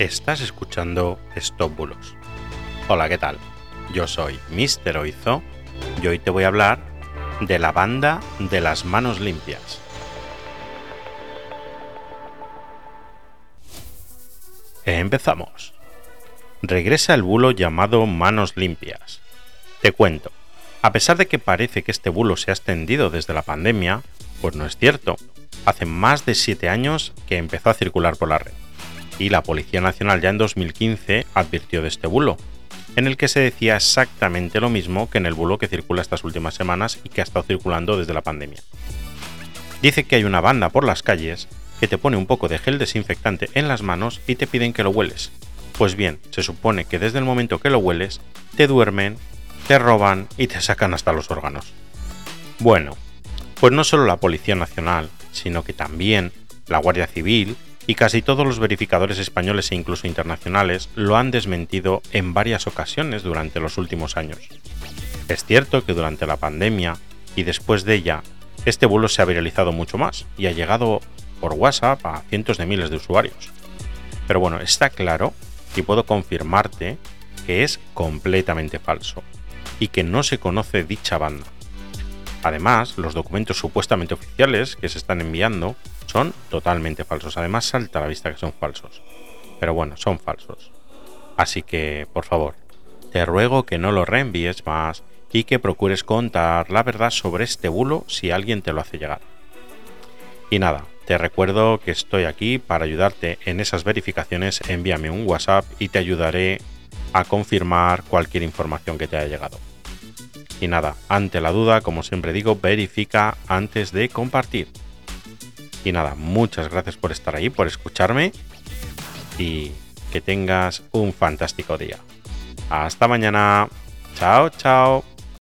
Estás escuchando Stop Bulos. Hola, ¿qué tal? Yo soy Mr. Oizo y hoy te voy a hablar de la banda de las manos limpias. Empezamos. Regresa el bulo llamado manos limpias. Te cuento. A pesar de que parece que este bulo se ha extendido desde la pandemia, pues no es cierto. Hace más de 7 años que empezó a circular por la red. Y la Policía Nacional ya en 2015 advirtió de este bulo, en el que se decía exactamente lo mismo que en el bulo que circula estas últimas semanas y que ha estado circulando desde la pandemia. Dice que hay una banda por las calles que te pone un poco de gel desinfectante en las manos y te piden que lo hueles. Pues bien, se supone que desde el momento que lo hueles, te duermen, te roban y te sacan hasta los órganos. Bueno, pues no solo la Policía Nacional, sino que también la Guardia Civil y casi todos los verificadores españoles e incluso internacionales lo han desmentido en varias ocasiones durante los últimos años. Es cierto que durante la pandemia y después de ella, este bulo se ha viralizado mucho más y ha llegado por WhatsApp a cientos de miles de usuarios. Pero bueno, está claro y puedo confirmarte que es completamente falso y que no se conoce dicha banda. Además, los documentos supuestamente oficiales que se están enviando son totalmente falsos. Además, salta a la vista que son falsos. Pero bueno, son falsos. Así que, por favor, te ruego que no lo reenvíes más y que procures contar la verdad sobre este bulo si alguien te lo hace llegar. Y nada, te recuerdo que estoy aquí para ayudarte en esas verificaciones. Envíame un WhatsApp y te ayudaré a confirmar cualquier información que te haya llegado. Y nada, ante la duda, como siempre digo, verifica antes de compartir. Y nada, muchas gracias por estar ahí, por escucharme y que tengas un fantástico día. Hasta mañana. Chao, chao.